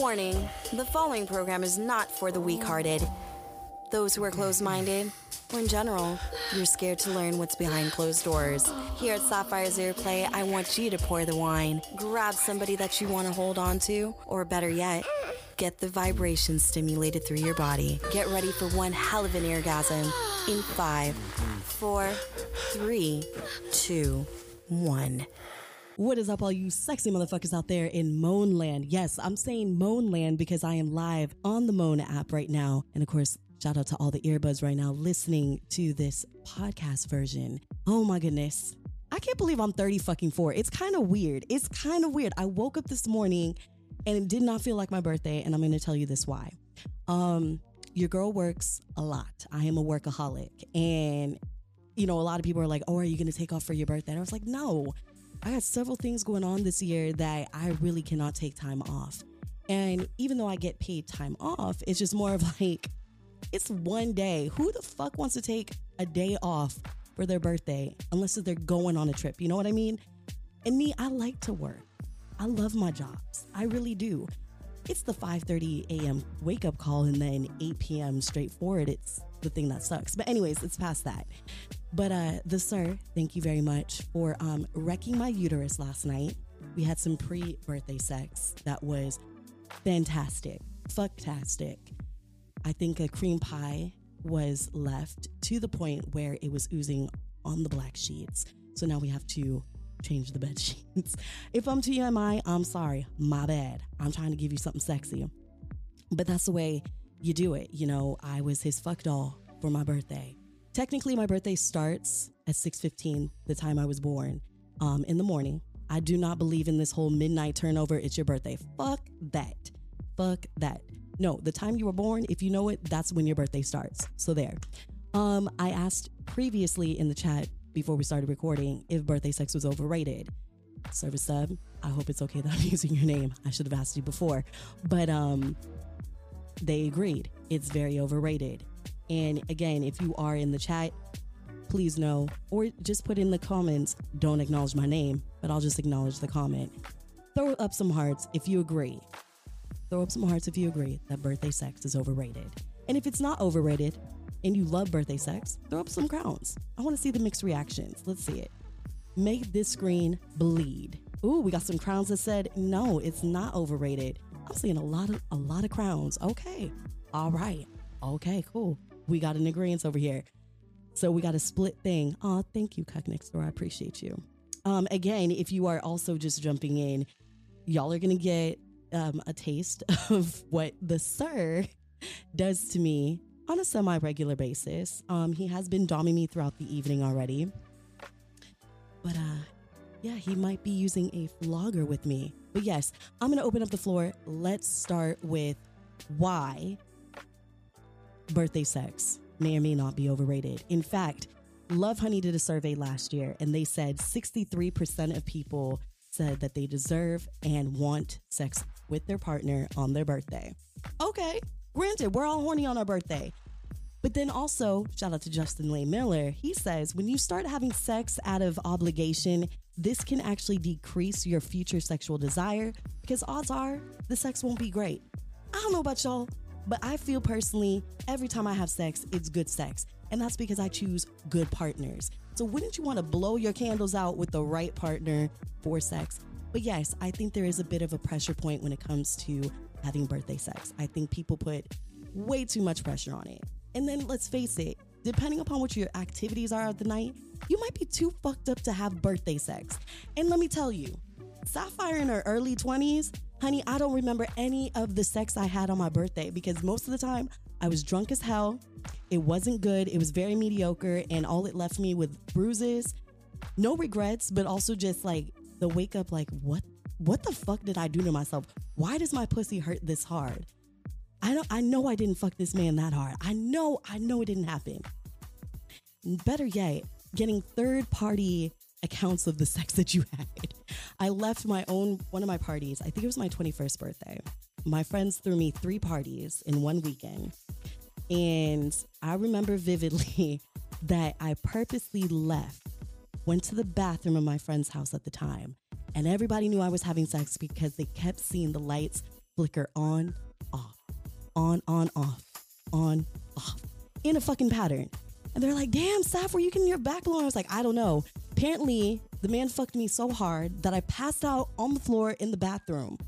Warning the following program is not for the weak hearted, those who are closed minded, or in general, you're scared to learn what's behind closed doors. Here at Sapphire's Earplay, I want you to pour the wine, grab somebody that you want to hold on to, or better yet, get the vibrations stimulated through your body. Get ready for one hell of an eargasm in five, four, three, two, one. What is up, all you sexy motherfuckers out there in Moanland? Yes, I'm saying Moanland because I am live on the MŌN app right now. And of course, shout out to all the earbuds right now listening to this podcast version. Oh my goodness. I can't believe I'm 30 fucking four. It's kind of weird. It's kind of weird. I woke up this morning and it did not feel like my birthday. And I'm going to tell you this why. Um, your girl works a lot. I am a workaholic. And, you know, a lot of people are like, oh, are you going to take off for your birthday? And I was like, no, I got several things going on this year that I really cannot take time off. And even though I get paid time off, it's just more of like, it's one day. Who the fuck wants to take a day off for their birthday unless they're going on a trip? You know what I mean? And me, I like to work. I love my jobs. I really do. It's the 5:30 a.m. wake up call and then 8 p.m. straight forward. It's the thing that sucks. But anyways, it's past that. But uh the sir, thank you very much for um wrecking my uterus last night. We had some pre-birthday sex that was fantastic. Fucktastic. I think a cream pie was left to the point where it was oozing on the black sheets. So now we have to change the bed sheets. If I'm TMI, I'm sorry. My bad. I'm trying to give you something sexy. But that's the way you do it. You know, I was his fuck doll for my birthday. Technically, my birthday starts at 6:15, the time I was born, um, in the morning. I do not believe in this whole midnight turnover. It's your birthday. Fuck that. Fuck that. No, the time you were born, if you know it, that's when your birthday starts. So there. Um, I asked previously in the chat before we started recording if birthday sex was overrated. Service sub, I hope it's okay that I'm using your name. I should have asked you before. But um they agreed. It's very overrated. And again, if you are in the chat, please know, or just put in the comments, don't acknowledge my name, but I'll just acknowledge the comment. Throw up some hearts if you agree. Throw up some hearts if you agree that birthday sex is overrated. And if it's not overrated and you love birthday sex, throw up some crowns. I want to see the mixed reactions. Let's see it. Make this screen bleed. Ooh, we got some crowns that said no, it's not overrated. I'm seeing a lot of a lot of crowns. Okay. All right. Okay, cool. We got an agreement over here. So we got a split thing. Oh, thank you, Cuck Next Door. I appreciate you. Um, again, if you are also just jumping in, y'all are gonna get um, a taste of what the sir does to me on a semi-regular basis. Um, he has been doming me throughout the evening already. But uh yeah, he might be using a flogger with me. But yes, I'm gonna open up the floor. Let's start with why birthday sex may or may not be overrated. In fact, Lovehoney did a survey last year and they said 63% of people said that they deserve and want sex with their partner on their birthday. Okay, granted, we're all horny on our birthday. But then also, shout out to Justin Lehmiller, he says when you start having sex out of obligation, this can actually decrease your future sexual desire because odds are the sex won't be great. I don't know about y'all, but I feel personally every time I have sex, it's good sex. And that's because I choose good partners. So wouldn't you want to blow your candles out with the right partner for sex? But yes, I think there is a bit of a pressure point when it comes to having birthday sex. I think people put way too much pressure on it. And then let's face it, depending upon what your activities are of the night, you might be too fucked up to have birthday sex. And let me tell you, Sapphire in her early 20s, honey, I don't remember any of the sex I had on my birthday because most of the time I was drunk as hell. It wasn't good. It was very mediocre. And all it left me with bruises, no regrets, but also just like the wake up, like, what? What the fuck did I do to myself? Why does my pussy hurt this hard? I know I know I didn't fuck this man that hard. I know, I know it didn't happen. Better yet, getting third party accounts of the sex that you had. I left my own one of my parties. I think it was my 21st birthday. My friends threw me three parties in one weekend. And I remember vividly that I purposely left, went to the bathroom of my friend's house at the time, and everybody knew I was having sex because they kept seeing the lights flicker on, off, on, on, off, on, off, in a fucking pattern. And they're like, damn, Saf, were you getting your back blown? I was like, I don't know. Apparently, the man fucked me so hard that I passed out on the floor in the bathroom.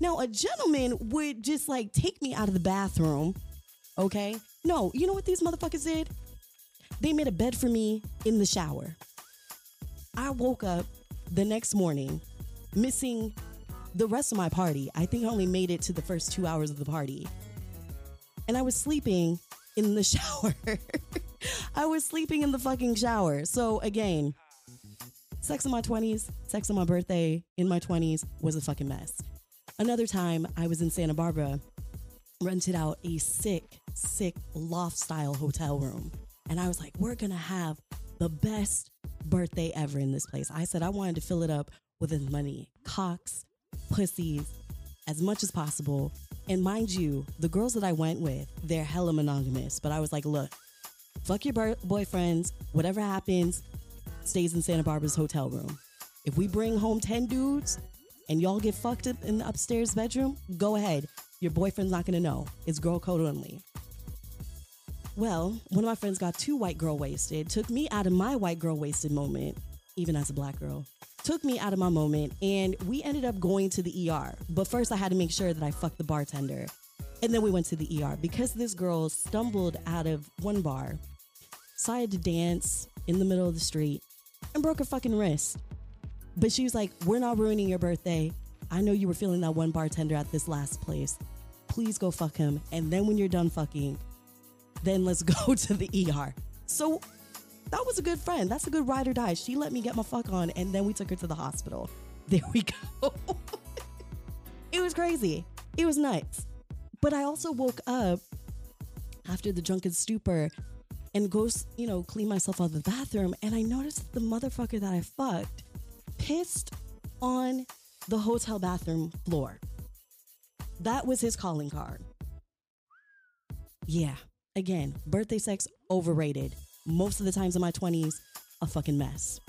Now, a gentleman would just like take me out of the bathroom, okay? No, you know what these motherfuckers did? They made a bed for me in the shower. I woke up the next morning missing the rest of my party. I think I only made it to the first two hours of the party. And I was sleeping in the shower. I was sleeping in the fucking shower. So again, sex in my 20s, sex on my birthday in my 20s was a fucking mess. Another time I was in Santa Barbara, rented out a sick, sick loft style hotel room. And I was like, we're gonna have the best birthday ever in this place. I said I wanted to fill it up with as many cocks, pussies, as much as possible. And mind you, the girls that I went with, they're hella monogamous. But I was like, look, fuck your boyfriends. Whatever happens, stays in Santa Barbara's hotel room. If we bring home 10 dudes and y'all get fucked up in the upstairs bedroom, go ahead. Your boyfriend's not gonna know. It's girl code only. Well, one of my friends got too white girl wasted, took me out of my white girl wasted moment, even as a black girl. Took me out of my moment, and we ended up going to the ER. But first, I had to make sure that I fucked the bartender. And then we went to the ER because this girl stumbled out of one bar, decided to dance in the middle of the street, and broke her fucking wrist. But she was like, We're not ruining your birthday. I know you were feeling that one bartender at this last place. Please go fuck him. And then when you're done fucking, then let's go to the ER. So that was a good friend. That's a good ride or die. She let me get my fuck on, and then we took her to the hospital. There we go. it was crazy. It was nuts. But I also woke up after the drunken stupor and go, you know, clean myself out of the bathroom, and I noticed the motherfucker that I fucked pissed on the hotel bathroom floor. That was his calling card. Yeah, again, birthday sex overrated. Most of the times in my 20s, a fucking mess.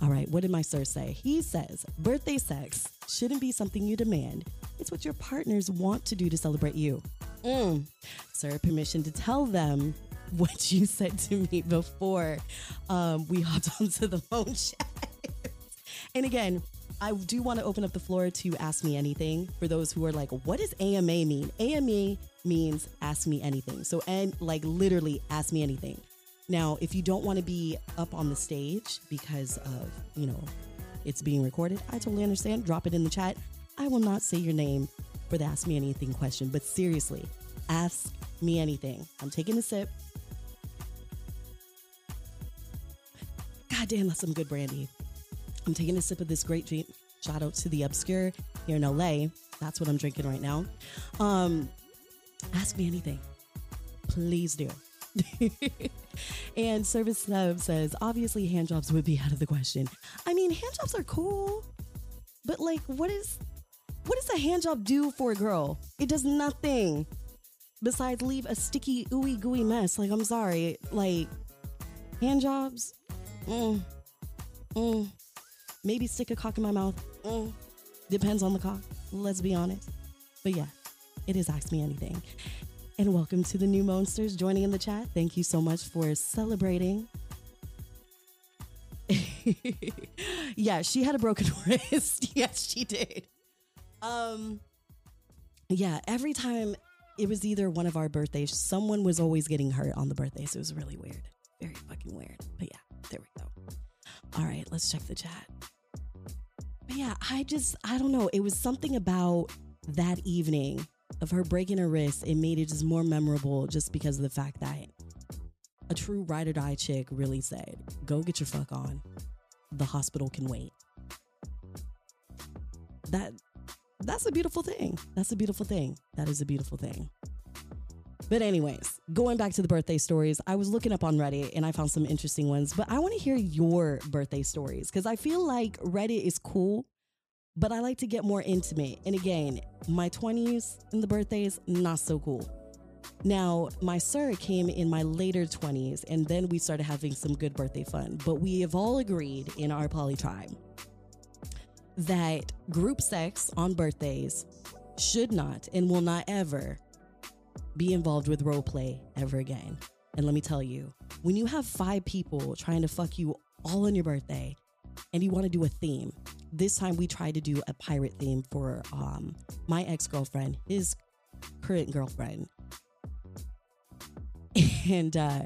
All right, what did my sir say? He says birthday sex shouldn't be something you demand. It's what your partners want to do to celebrate you. Mm. Sir, permission to tell them what you said to me before um, we hopped onto the phone chat. and again, I do want to open up the floor to ask me anything for those who are like, what does AMA mean? AMA means ask me anything. So, and like literally ask me anything. Now, if you don't want to be up on the stage because of, you know, it's being recorded, I totally understand. Drop it in the chat. I will not say your name for the ask me anything question, but seriously, ask me anything. I'm taking a sip. God damn, that's some good brandy. I'm taking a sip of this great drink. Shout out to the Obscure here in LA. That's what I'm drinking right now. Um, ask me anything. Please do. and Service Sub says, obviously handjobs would be out of the question. I mean, handjobs are cool, but like, what is what does a handjob do for a girl? It does nothing besides leave a sticky, ooey gooey mess. Like, I'm sorry, like handjobs. Mm, mm, maybe stick a cock in my mouth. Mm, depends on the cock. Let's be honest. But yeah, it is Ask Me Anything. And welcome to the new Monsters joining in the chat. Thank you so much for celebrating. yeah, she had a broken wrist. yes, she did. Um yeah, every time it was either one of our birthdays, someone was always getting hurt on the birthday. So it was really weird. Very fucking weird. But yeah, there we go. All right, let's check the chat. But yeah, I just I don't know. It was something about that evening of her breaking her wrist, it made it just more memorable just because of the fact that a true ride or die chick really said, Go get your fuck on. The hospital can wait. That that's a beautiful thing. That's a beautiful thing. That is a beautiful thing. But, anyways, going back to the birthday stories, I was looking up on Reddit and I found some interesting ones, but I want to hear your birthday stories because I feel like Reddit is cool but I like to get more intimate. And again, my 20s and the birthdays, not so cool. Now, my sir came in my later 20s, and then we started having some good birthday fun. But we have all agreed in our poly tribe that group sex on birthdays should not and will not ever be involved with role play ever again. And let me tell you, when you have five people trying to fuck you all on your birthday and you want to do a theme, this time we tried to do a pirate theme for um, my ex girlfriend, his current girlfriend. And uh,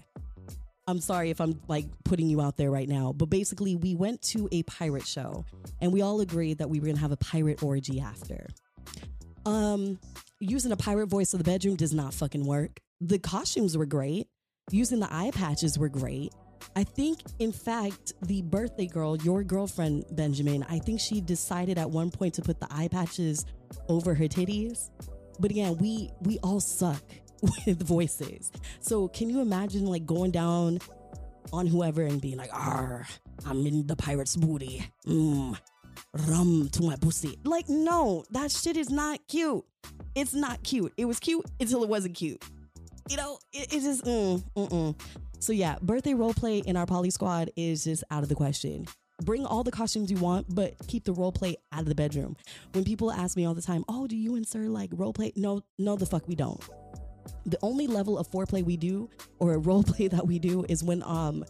I'm sorry if I'm like putting you out there right now, but basically, we went to a pirate show and we all agreed that we were gonna have a pirate orgy after. Um, using a pirate voice in the bedroom does not fucking work. The costumes were great. Using the eye patches were great. I think, in fact, the birthday girl, your girlfriend, Benjamin, I think she decided at one point to put the eye patches over her titties. But again, we we all suck with voices. So can you imagine like going down on whoever and being like, "Ah, I'm in the pirate's booty. Mmm, rum to my pussy." Like, no, that shit is not cute. It's not cute. It was cute until it wasn't cute. You know, it, it just mm, mm-mm. So yeah, birthday role play in our poly squad is just out of the question. Bring all the costumes you want, but keep the role play out of the bedroom. When people ask me all the time, "Oh, do you sir like role play?" No, no, the fuck we don't. The only level of foreplay we do or a role play that we do is when um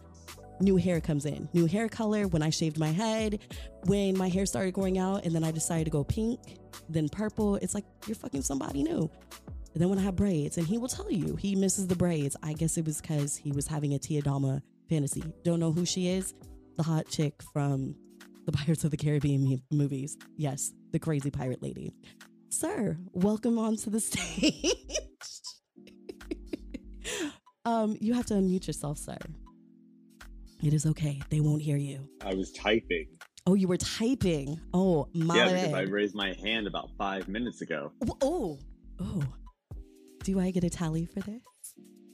new hair comes in. New hair color, when I shaved my head, when my hair started growing out and then I decided to go pink, then purple. It's like you're fucking somebody new. And then when I have braids, and he will tell you he misses the braids. I guess it was because he was having a Tia Dalma fantasy. Don't know who she is? The hot chick from the Pirates of the Caribbean movies. Yes, the crazy pirate lady. Sir, welcome onto the stage. um, you have to unmute yourself, sir. It is okay. They won't hear you. I was typing. Oh, you were typing. Oh, my yeah, because. I raised my hand about five minutes ago. Oh, oh. Do I get a tally for this?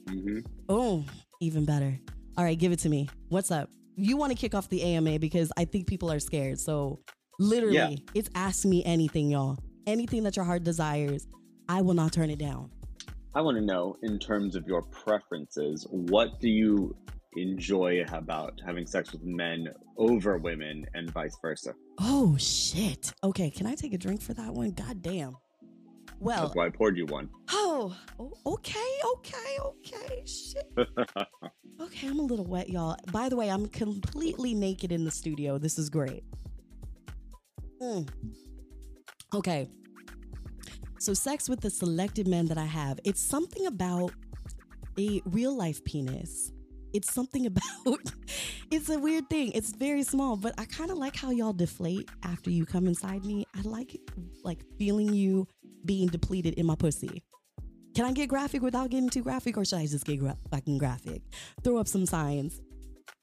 hmm Oh, even better. All right, give it to me. What's up? You want to kick off the AMA because I think people are scared. So, literally, Yeah. it's ask me anything, y'all. Anything that your heart desires, I will not turn it down. I want to know, in terms of your preferences, what do you enjoy about having sex with men over women and vice versa? Oh, shit. Okay, can I take a drink for that one? God damn. Well, That's why I poured you one. oh, okay, okay, okay. Shit. Okay, I'm a little wet, y'all. By the way, I'm completely naked in the studio. This is great. Mm. Okay. So, sex with the selected men that I have, it's something about a real life penis. It's something about, it's a weird thing. It's very small, but I kind of like how y'all deflate after you come inside me. I like, like, feeling you being depleted in my pussy. Can I get graphic without getting too graphic, or should I just get gra- fucking graphic? Throw up some signs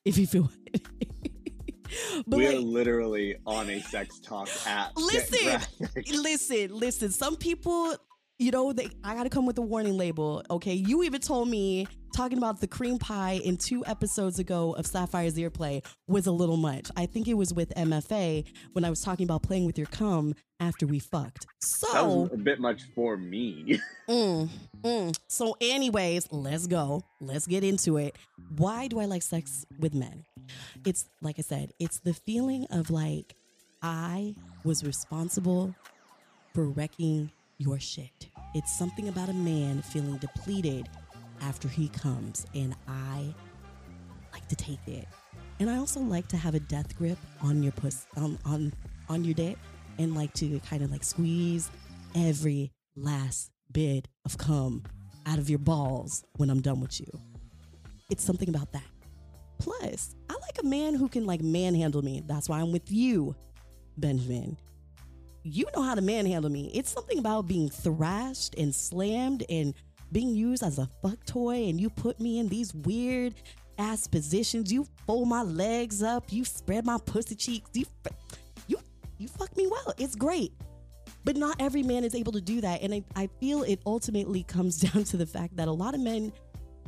if you feel. but we are literally on a sex talk app. Listen, listen, listen. Some people, you know, they I gotta come with a warning label. Okay, you even told me talking about the cream pie in two episodes ago of Sapphire's ear play was a little much. I think it was with MFA when I was talking about playing with your cum after we fucked. So That was a bit much for me. Mm, mm. So, anyways, let's go. Let's get into it. Why do I like sex with men? It's like I said, it's the feeling of like I was responsible for wrecking your shit. It's something about a man feeling depleted after he comes, and I like to take it. And I also like to have a death grip on your puss on on your dick and like to kind of like squeeze every last bit of cum out of your balls when I'm done with you. It's something about that. Plus, I like a man who can like manhandle me. That's why I'm with you, Benjamin. You know how to manhandle me. It's something about being thrashed and slammed and being used as a fuck toy, and you put me in these weird ass positions. You fold my legs up. You spread my pussy cheeks. You, you, you fuck me well. It's great. But not every man is able to do that. And I, I feel it ultimately comes down to the fact that a lot of men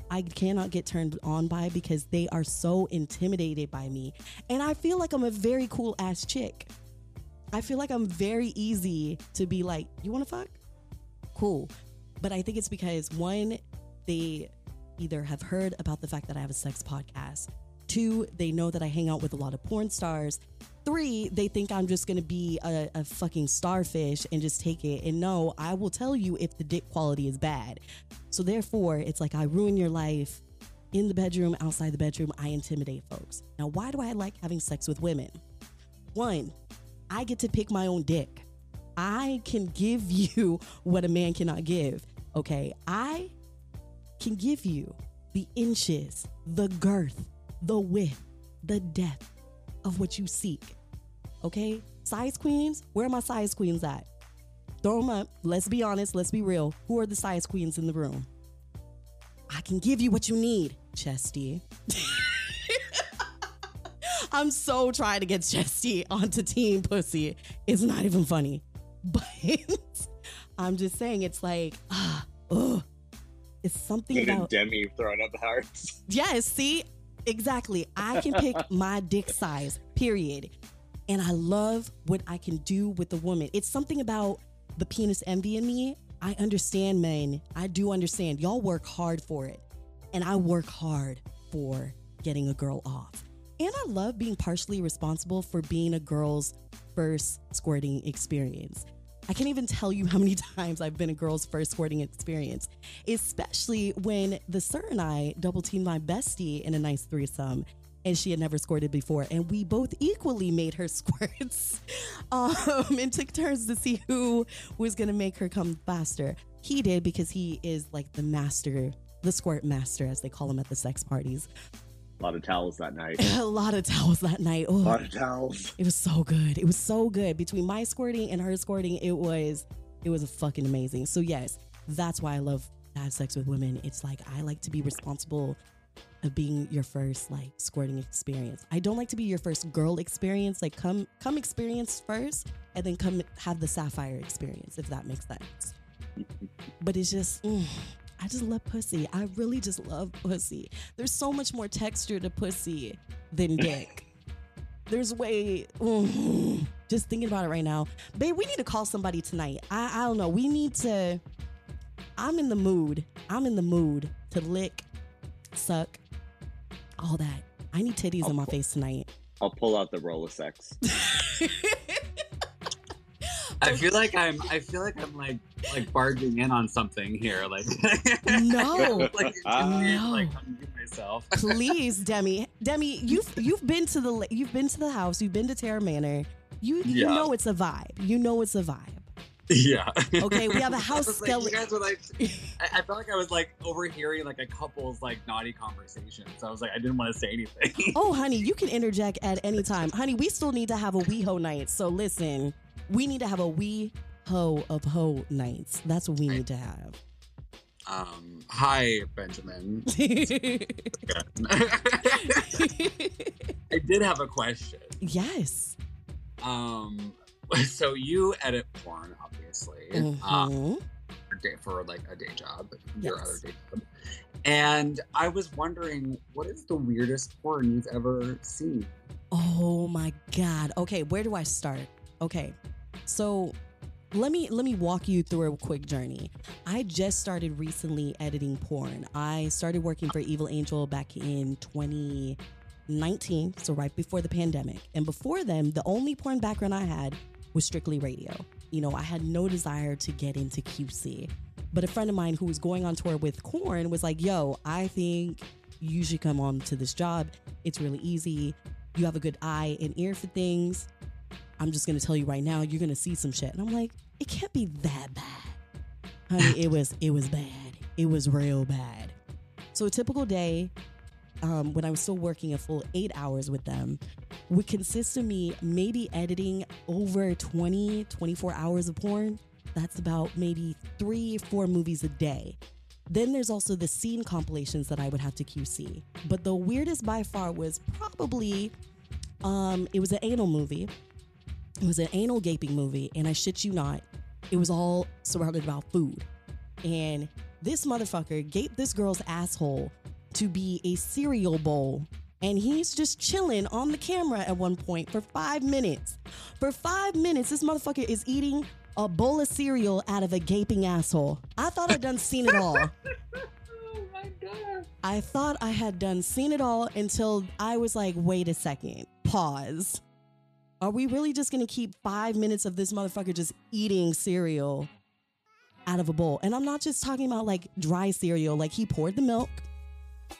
I cannot get turned on by because they are so intimidated by me. And I feel like I'm a very cool ass chick. I feel like I'm very easy to be like, you wanna fuck? Cool. But I think it's because one, they either have heard about the fact that I have a sex podcast, two, they know that I hang out with a lot of porn stars, Three, they think I'm just gonna be a, a fucking starfish and just take it. And no, I will tell you if the dick quality is bad. So therefore, it's like I ruin your life in the bedroom, outside the bedroom. I intimidate folks. Now, why do I like having sex with women? One, I get to pick my own dick. I can give you what a man cannot give. Okay, I can give you the inches, the girth, the width, the depth of what you seek. Okay? Size queens, where are my size queens at? Throw them up. Let's be honest, let's be real. Who are the size queens in the room? I can give you what you need, Chesty. I'm so trying to get Chesty onto Team Pussy. It's not even funny. But I'm just saying, it's like, ah, ugh. It's something at about. Demi throwing up hearts. Yes, see? Exactly. I can pick my dick size, period. And I love what I can do with the woman. It's something about the penis envy in me. I understand, men. I do understand. Y'all work hard for it. And I work hard for getting a girl off. And I love being partially responsible for being a girl's first squirting experience. I can't even tell you how many times I've been a girl's first squirting experience, especially when the sir and I double teamed my bestie in a nice threesome. And she had never squirted before, and we both equally made her squirts, um, and took turns to see who was gonna make her come faster. He did because he is like the master, the squirt master, as they call him at the sex parties. A lot of towels that night. A lot of towels that night. A Oh, lot of towels. it was so good. It was so good. Between my squirting and her squirting, it was it was fucking amazing. So yes, that's why I love to have sex with women. It's like I like to be responsible of being your first like squirting experience. I don't like to be your first girl experience. Like come come experience first and then come have the sapphire experience if that makes sense. But it's just mm, I just love pussy. I really just love pussy. There's so much more texture to pussy than dick. There's way. mm, just thinking about it right now, babe. We need to call somebody tonight. I I don't know. We need to. I'm in the mood. I'm in the mood to lick, suck, all that. I need titties in my face tonight. I'll pull out the Rolosex. I feel like I'm. I feel like I'm like like barging in on something here. Like No. like, No. like myself. Please, Demi. Demi, you've you've been to the you've been to the house. You've been to Terra Manor. You you Yeah. know it's a vibe. You know it's a vibe. yeah. Okay, we have a house like, skeleton. were like, I, I felt like I was like overhearing like a couple's like naughty conversation. So I was like, I didn't want to say anything. Oh, honey, you can interject at any time. Honey, we still need to have a wee ho night. So listen, we need to have a wee ho of ho nights. That's what we need to have. Um, hi, Benjamin. I did have a question. yes. Um, so you edit porn, obviously, um, Mhm. for, day, for like a day job, your Yes. other day job. And I was wondering, what is the weirdest porn you've ever seen? Oh my god. Okay, where do I start? Okay. So let me let me walk you through a quick journey. I just started recently editing porn. I started working for Evil Angel back in 2019, so right before the pandemic. And before then, the only porn background I had was strictly radio. You know, I had no desire to get into QC. But a friend of mine who was going on tour with Korn was like, "Yo, I think you should come on to this job. It's really easy you have a good eye and ear for things. I'm just gonna tell you right now, you're gonna see some shit. And I'm like, it can't be that bad. Honey, it was it was bad. It was real bad. So a typical day, um, when I was still working a full eight hours with them, would consist of me maybe editing over 20, 24 hours of porn. That's about maybe three, four movies a day. Then there's also the scene compilations that I would have to QC. But the weirdest by far was probably um it was an anal movie. It was an anal gaping movie, and I shit you not, it was all surrounded about food. And this motherfucker gaped this girl's asshole to be a cereal bowl. And he's just chilling on the camera at one point for five minutes. For five minutes, this motherfucker is eating a bowl of cereal out of a gaping asshole. I thought I'd done seen it all. Oh my god! I thought I had done seen it all until I was like, wait a second, pause. Are we really just gonna keep five minutes of this motherfucker just eating cereal out of a bowl? And I'm not just talking about like dry cereal. Like he poured the milk,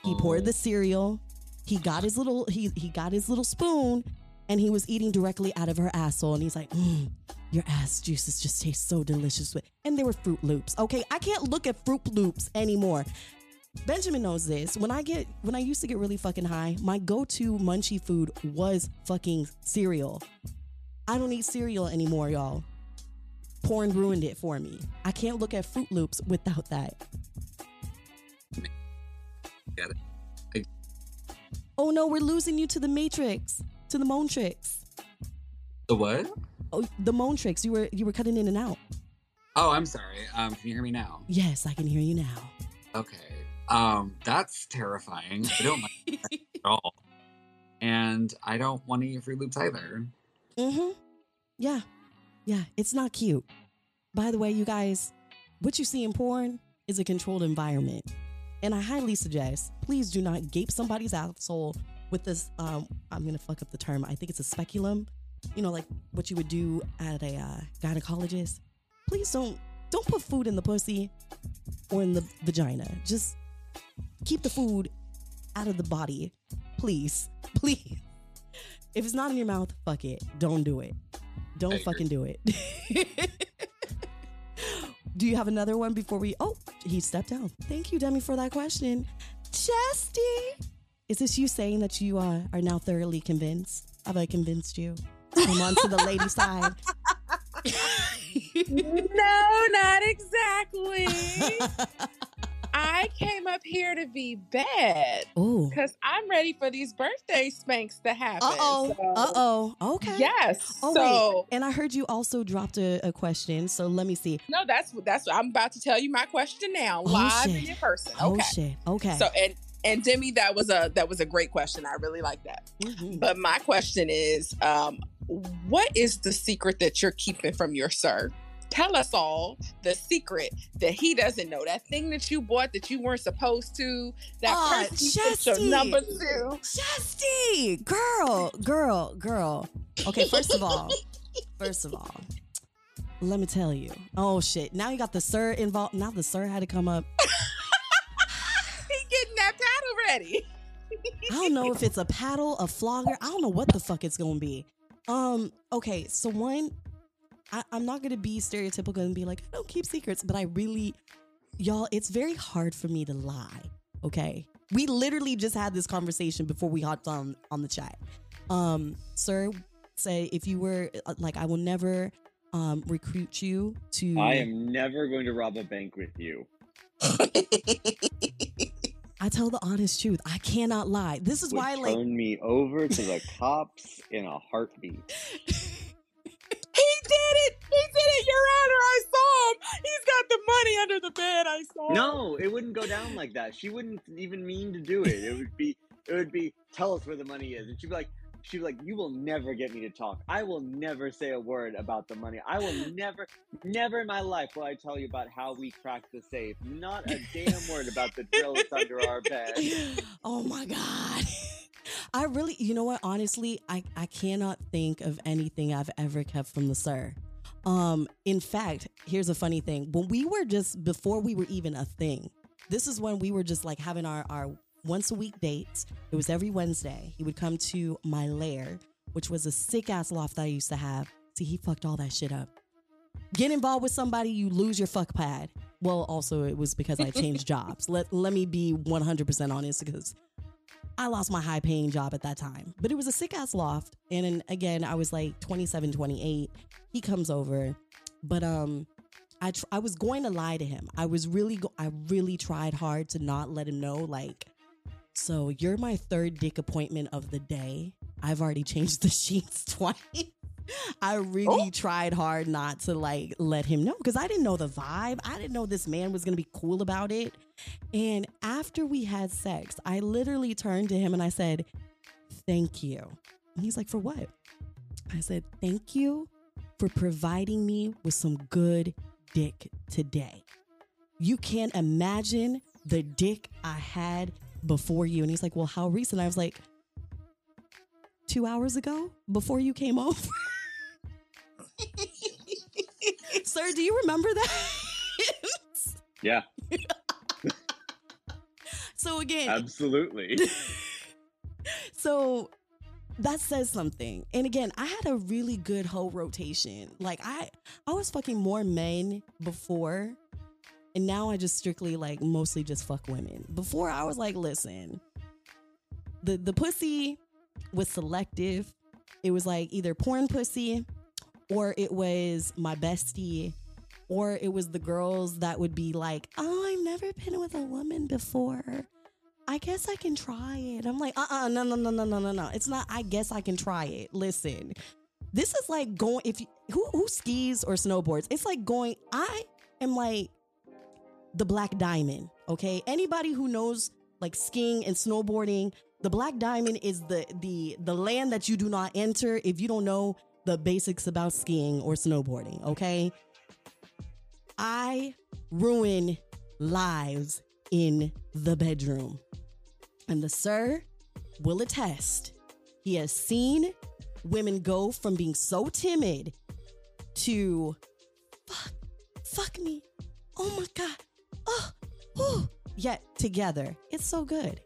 he poured Oh. the cereal, he got his little he he got his little spoon, and he was eating directly out of her asshole. And he's like, mm, "Your ass juices just taste so delicious." And they were Froot Loops. Okay, I can't look at Froot Loops anymore. Benjamin knows this. When I get when I used to get really fucking high, my go-to munchy food was fucking cereal. I don't eat cereal anymore, y'all. Porn ruined it for me. I can't look at Froot Loops without that. Get it. Oh no, we're losing you to the Matrix, to the Montrix. The what? Oh, the Montrix. You were you were cutting in and out. Oh, I'm sorry. Um, can you hear me now? Yes, I can hear you now. Okay. Um, that's terrifying. I don't like at all. And I don't want to eat Froot Loops either. Mm-hmm. Yeah. Yeah. It's not cute. By the way, you guys, what you see in porn is a controlled environment. And I highly suggest, please do not gape somebody's asshole with this. Um, I'm gonna fuck up the term. I think it's a speculum. You know, like what you would do at a uh, gynecologist. Please don't don't put food in the pussy or in the vagina. Just keep the food out of the body, please, please. If it's not in your mouth, fuck it. Don't do it. Don't I agree. fucking do it. do you have another one before we? Oh, he stepped down. Thank you, Demi, for that question. Chesty, is this you saying that you uh, are now thoroughly convinced? Have I convinced you? Come on to the lady side. no, not exactly. I came up here to be bad oh. because I'm ready for these birthday spanks to happen. Uh oh. So- Uh oh. Okay. Yes. Oh, so wait. And I heard you also dropped a, a question. So let me see. no, that's that's I'm about to tell you my question now, Oh, live shit. and in person. Oh, Okay. shit. Okay. So and and Demi, that was a that was a great question. I really like that. Mhm. But my question is, um, what is the secret that you're keeping from your sir? Tell us all the secret that he doesn't know. That thing that you bought that you weren't supposed to. That Aw, person your number two. Chesty, girl, girl, girl. Okay, first of all, first of all, let me tell you. Oh shit! Now you got the sir involved. Now the sir had to come up. He getting that paddle ready. I don't know if it's a paddle, a flogger. I don't know what the fuck it's gonna be. Um. Okay. So one, I, I'm not gonna be stereotypical and be like I don't keep secrets, but I really, y'all, it's very hard for me to lie. Okay. We literally just had this conversation before we hopped on on the chat. Um, sir say if you were uh, like, I will never um recruit you to. I am never going to rob a bank with you. I tell the honest truth. I cannot lie. This is Would why, like, turn me over to the cops in a heartbeat. He did it. He did it, Your Honor. I saw him. He's got the money under the bed. I saw. him. No, it wouldn't go down like that. She wouldn't even mean to do it. It would be, it would be, tell us where the money is, and she'd be like, she'd be like, you will never get me to talk. I will never say a word about the money. I will never, never in my life will I tell you about how we cracked the safe. Not a damn word about the drill that's under our bed. oh my god i really you know what honestly i i cannot think of anything i've ever kept from the sir um in fact here's a funny thing. When we were just before we were even a thing this is when we were just like having our our once a week dates. It was every wednesday. He would come to my lair which was a sick ass loft that i used to have. See he fucked all that shit up. Get involved with somebody you lose your fuck pad. Well also it was because i changed jobs. Let let me be 100% honest because I lost my high paying job at that time. But it was a sick ass loft. And again, I was like 27, 28. He comes over. But um I tr- I was going to lie to him. I was really go- I really tried hard to not let him know like so you're my third dick appointment of the day. I've already changed the sheets twice. I really oh. tried hard not to like let him know because I didn't know the vibe. I didn't know this man was gonna be cool about it. And after we had sex, I literally turned to him and I said, Thank you. And he's like, For what? I said, Thank you for providing me with some good dick today. You can't imagine the dick I had before you. And he's like, Well, how recent? I was like, two hours ago before you came over. Sir, do you remember that? Yeah, so again, absolutely. so that says something. And again, I had a really good whole rotation. Like I I was fucking more men before. And now I just strictly like mostly just fuck women. Before I was like, listen, the the pussy was selective. It was like either porn pussy or it was my bestie or it was the girls that would be like, "Oh, I've never been with a woman before. I guess I can try it." I'm like, "Uh-uh, no, no, no, no, no, no, no. It's not I guess I can try it. Listen. This is like going if you who who skis or snowboards. It's like going I am like the black diamond, okay? Anybody who knows like skiing and snowboarding, the black diamond is the the the land that you do not enter if you don't know the basics about skiing or snowboarding, okay? I ruin lives in the bedroom. And the sir will attest. He has seen women go from being so timid to fuck, fuck me. Oh my God. Oh, oh. Yet together. It's so good.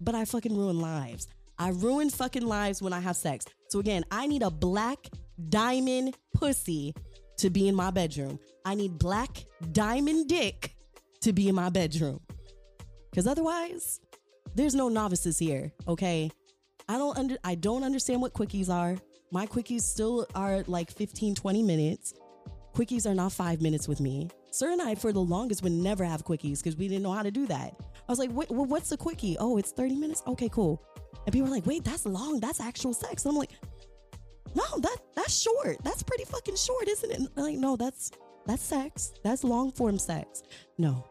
But I fucking ruin lives. I ruin fucking lives when I have sex. So again, I need a black diamond pussy to be in my bedroom. I need black diamond dick to be in my bedroom. Cause otherwise, there's no novices here, okay? I don't under I don't understand what quickies are. My quickies still are like 15, 20 minutes. Quickies are not five minutes with me. Sir and I, for the longest, would never have quickies because we didn't know how to do that. I was like, well, what's a quickie? Oh, it's 30 minutes? Okay, cool. And people were like, wait, that's long. That's actual sex. And I'm like, no, that that's short. That's pretty fucking short, isn't it? And like, no, that's that's sex. That's long form sex. No,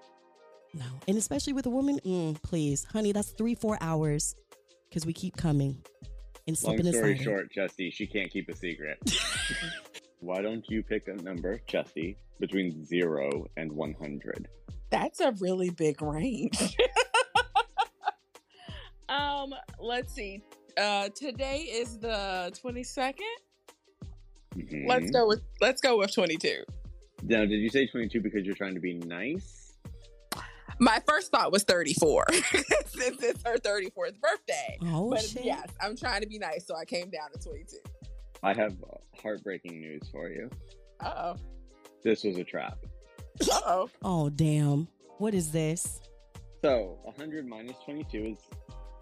no. And especially with a woman, mm, please, honey, that's three, four hours because we keep coming and Long story inside. short, Chesty, she can't keep a secret. Why don't you pick a number, Chesty, between zero and 100? That's a really big range. um, let's see. Uh today is the 22nd. Let's Mhm. go with let's go with 22. Now, did you say 22 because you're trying to be nice? My first thought was 34 since it's her 34th birthday. Oh but shit! yes, I'm trying to be nice, so I came down to 22. I have heartbreaking news for you. Uh This was a trap. oh. Uh Oh damn! What is this? So, 100 minus 22 is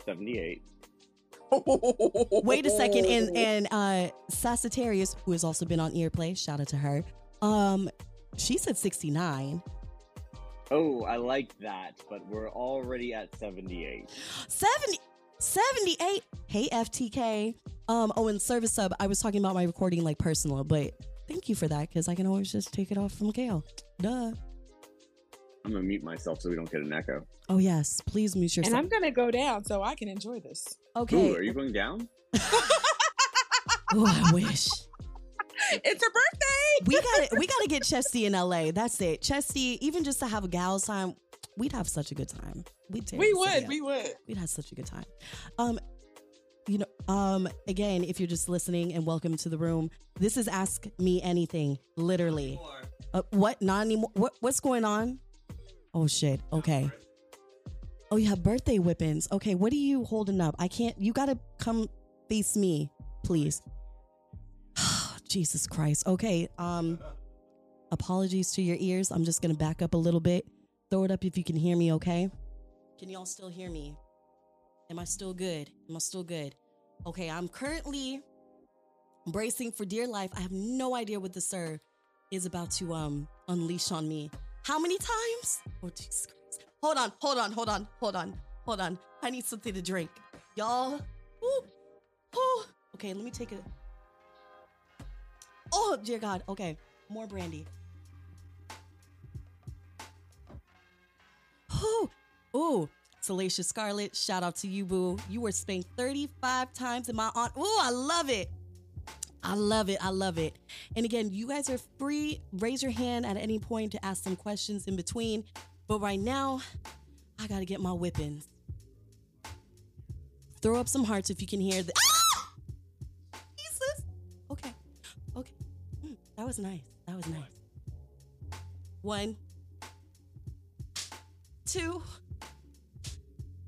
78. oh. Wait a second, and and uh Sagittarius, who has also been on Earplay, shout out to her. Um, she said sixty nine. Oh, I like that, but we're already at 78. 70, 78. Hey FTK. Um, oh, and service sub. I was talking about my recording like personal, but thank you for that because I can always just take it off from Gail. Duh. I'm gonna mute myself so we don't get an echo. Oh yes, please mute yourself. and I'm gonna go down so I can enjoy this. okay. Ooh, are you going down? oh, I wish. It's her birthday. we got to We got to get Chesty in LA. That's it. Chesty, even just to have a gal's time, we'd have such a good time. We'd We would, we would. we'd have such a good time. Um, you know, um, again, if you're just listening and welcome to the room, this is Ask Me Anything, literally. Uh, what? Not anymore. What? What's going on? Oh shit. Okay. Oh, you have birthday whippings. Okay, what are you holding up? I can't. You gotta come face me, please. Jesus Christ. Okay. Um, apologies to your ears. I'm just gonna back up a little bit. Throw it up if you can hear me. Okay. Can y'all still hear me? Am I still good? Am I still good? Okay, I'm currently bracing for dear life. I have no idea what the sir is about to um unleash on me. How many times? Oh Jesus Christ. Hold on, hold on, hold on, hold on, hold on. I need something to drink. Y'all. Ooh, ooh. Okay, let me take it. Oh dear God. Okay. More brandy. Ooh. Ooh. Salacious Scarlet, shout out to you, boo. You were spanked 35 times in my aunt. Ooh, I love it. I love it. I love it. And again, you guys are free. Raise your hand at any point to ask some questions in between. But right now, I got to get my whippings. Throw up some hearts if you can hear the. Ah! Jesus. Okay. Okay. Hmm, that was nice. That was nice. One, two,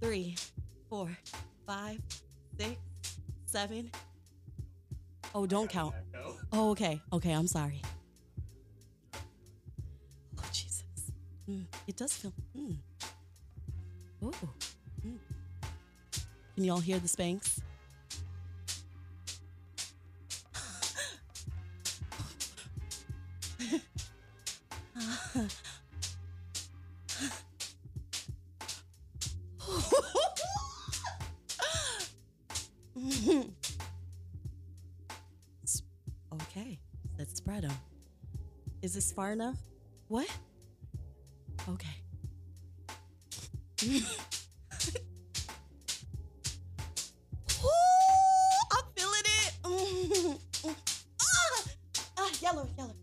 three, four, five, six, seven, Oh, don't count. Oh, okay. Okay, I'm sorry. Oh, Jesus. Mm, it does feel. Mm. Oh. Mm. Can y'all hear the spanks? Far enough? What? Okay. Ooh, I'm feeling it. Ah, ah, yellow, yellow.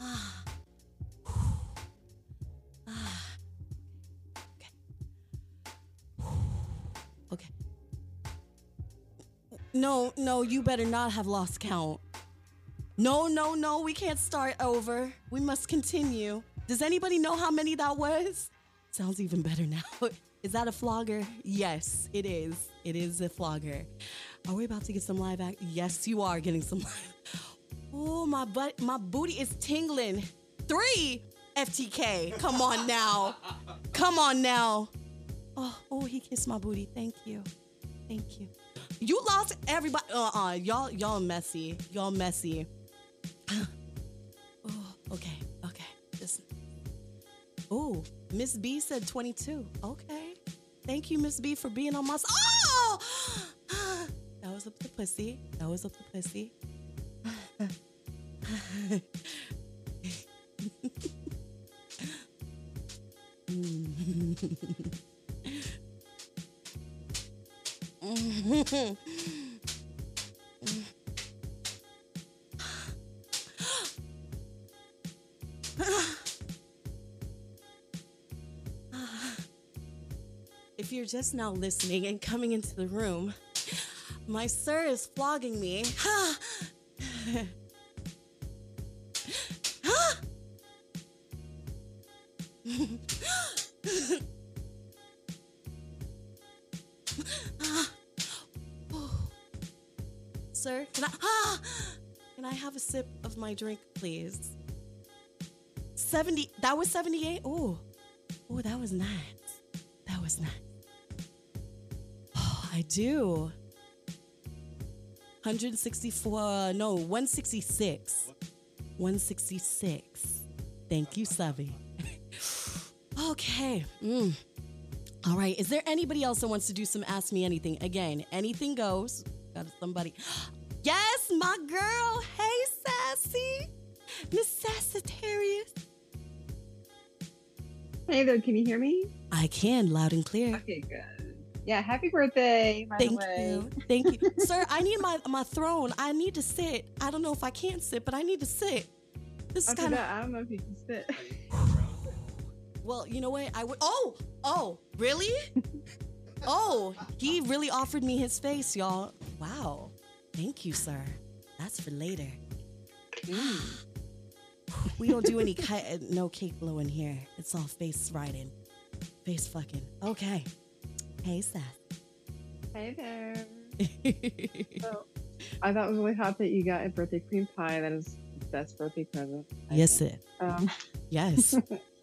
Ah. Ah. Okay. Okay. No, no, you better not have lost count. No, no, no, we can't start over. We must continue. Does anybody know how many that was? Sounds even better now. Is that a flogger? Yes, it is. It is a flogger. Are we about to get some live act? Yes, you are getting some live. Oh, my butt, my booty is tingling. Three FTK. Come on now. Come on now. Oh, oh, he kissed my booty. Thank you. Thank you. You lost everybody. Uh-uh. Y'all, y'all messy. Y'all messy. oh, okay, okay. Just. Oh, Miss B said 22. Okay. Thank you, Miss B, for being on my. Oh! That was up the pussy. That was up the pussy. you're just now listening and coming into the room, my sir is flogging me. sir, can I, can I have a sip of my drink, please? 70, that was 78? Oh, oh, that was nice. That was nice. I do. 164, no, 166. 166. Thank you, Savvy. okay. Mm. All right. Is there anybody else that wants to do some Ask Me Anything? Again, anything goes. Got somebody. Yes, my girl. Hey, Sassy. Miss Sagittarius. Hey there, can you hear me? I can, loud and clear. Okay, good. Yeah, happy birthday, Thank way. you. Thank you. Sir, I need my, my throne. I need to sit. I don't know if I can sit, but I need to sit. This is kind of. I don't know if you can sit. Well, you know what? I would. Oh, oh, really? oh, he really offered me his face, y'all. Wow. Thank you, sir. That's for later. Mm. We don't do any ki- no cake blowing here. It's all face riding, face fucking. Okay. Hey, Seth. Hey there. So, I thought it was really hot that you got a birthday cream pie. That is the best birthday present. I yes, think. it. Um, Yes.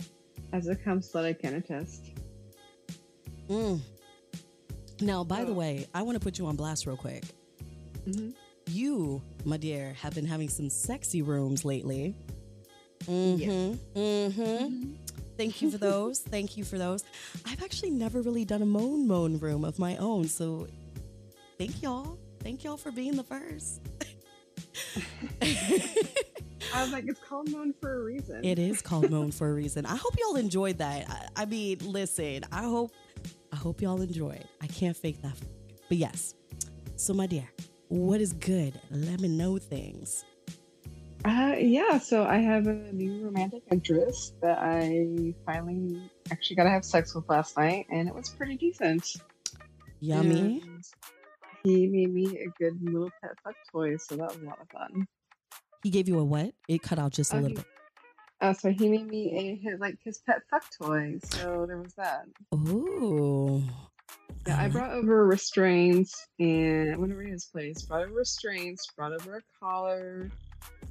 as it comes that, I can attest. Mm. Now, by the Oh. way, I want to put you on blast real quick. hmm You, my dear, have been having some sexy rooms lately. Mm-hmm. Mm-hmm. Thank you for those. Thank you for those. I've actually never really done a moan moan room of my own, so thank y'all. Thank y'all for being the first. I was like, it's called Moan for a reason. It is called Moan for a reason. I hope y'all enjoyed that. I, I mean, listen, I hope I hope y'all enjoyed. I can't fake that. But yes. So my dear, what is good? Let me know things. Uh, yeah, so I have a new romantic interest that I finally actually got to have sex with last night, and it was pretty decent. Yummy. And he made me a good little pet fuck toy, so that was a lot of fun. He gave you a what? It cut out just a Oh, little bit. Uh, so he made me a his, like his pet fuck toy. So there was that. Ooh. Yeah, I brought over restraints and I went over to his place. Brought over restraints. Brought over a collar.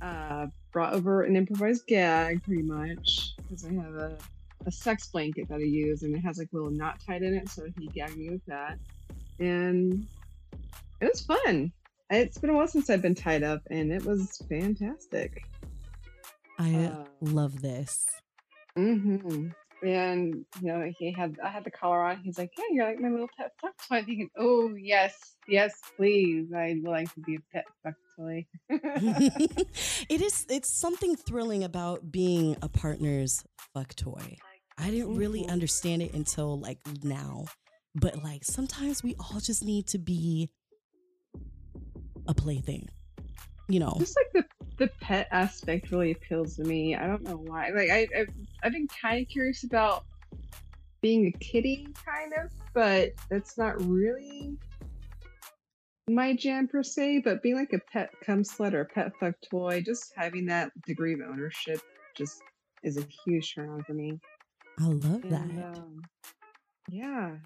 Uh, brought over an improvised gag, pretty much, because I have a, a sex blanket that I use, and it has like a little knot tied in it. So he gagged me with that, and it was fun. It's been a while since I've been tied up, and it was fantastic. I Uh, love this. Mm-hmm. And you know, he had I had the collar on. He's like, "Yeah, you're like my little pet fuck toy." I'm thinking, "Oh yes, yes, please. I'd like to be a pet fuck toy." it is it's something thrilling about being a partner's fuck toy. I didn't really Mhm. understand it until like now. But like sometimes we all just need to be a plaything. You know. Just like the the pet aspect really appeals to me. I don't know why. Like I I've, I've been kind of curious about being a kitty, kind of, but that's not really my jam per se. But being like a pet cum slut or a pet fuck toy, just having that degree of ownership, just is a huge turn on for me. I love that. Um, yeah,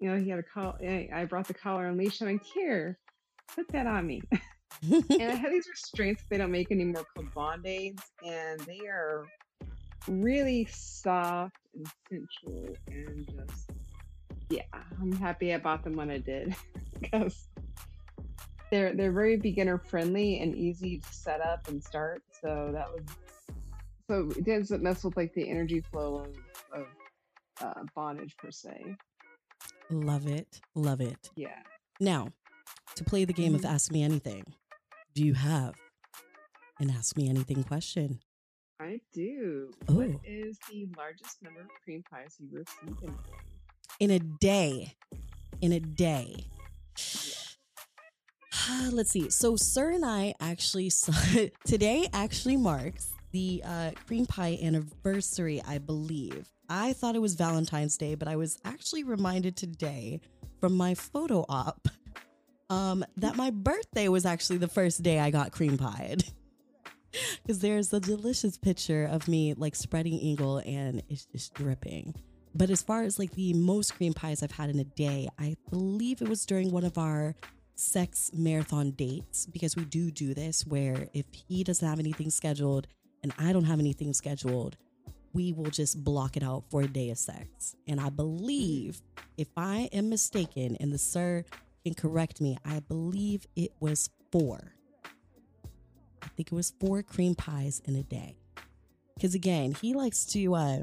you know, he had a call. I I brought the collar and leash. I'm like, here, put that on me. and I have these restraints they don't make anymore called band-aids, and they are really soft and sensual and just yeah, I'm happy I bought them when I did because they're they're very beginner friendly and easy to set up and start. So that was so it doesn't mess with like the energy flow of, of uh, bondage per se. love it. Love it. Yeah. Now, to play the game of Mhm. Ask Me Anything, do you have an Ask Me Anything question? I do. Oh. What is the largest number of cream pies you received in a day? In a day. In a day. Let's see. So, Sir and I actually saw today actually marks the uh, cream pie anniversary, I believe. I thought it was Valentine's Day, but I was actually reminded today from my photo op um, that my birthday was actually the first day I got cream pied. Because there's a delicious picture of me like spreading eagle and it's just dripping. But as far as like the most cream pies I've had in a day, I believe it was during one of our sex marathon dates because we do do this where if he doesn't have anything scheduled and I don't have anything scheduled, we will just block it out for a day of sex. And I believe, if I am mistaken, and the sir can correct me, I believe it was four. I think it was four cream pies in a day. Because again, he likes to uh,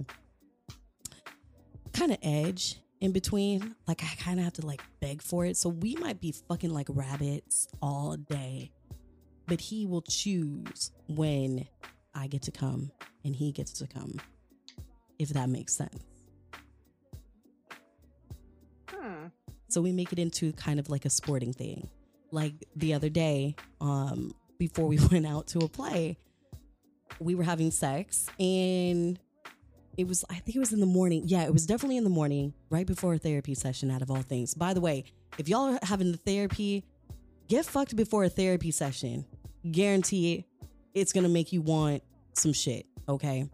kind of edge in between. Like I kind of have to like beg for it. So we might be fucking like rabbits all day, but he will choose when I get to come and he gets to come, if that makes sense. Huh. So we make it into kind of like a sporting thing. Like the other day, um, before we went out to a play, we were having sex and it was I think it was in the morning. Yeah, it was definitely in the morning, right before a therapy session out of all things. By the way, if y'all are having the therapy, get fucked before a therapy session. Guarantee it, it's gonna make you want some shit, okay?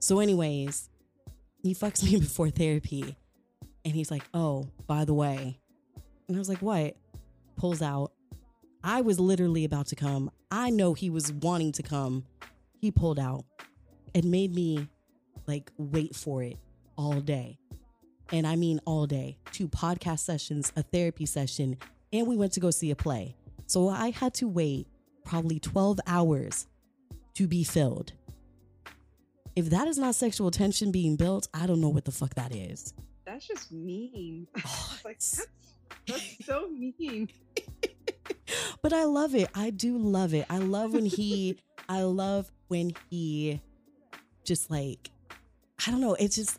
So, anyways, he fucks me before therapy and he's like, Oh, by the way. And I was like, What? Pulls out. I was literally about to come. I know he was wanting to come. He pulled out and made me like wait for it all day. And I mean all day. Two podcast sessions, a therapy session, and we went to go see a play. So I had to wait probably 12 hours to be filled. If that is not sexual tension being built, I don't know what the fuck that is. That's just mean. Oh, like that's, that's so mean. But I love it. I do love it. I love when he, I love when he just like, I don't know. It's just,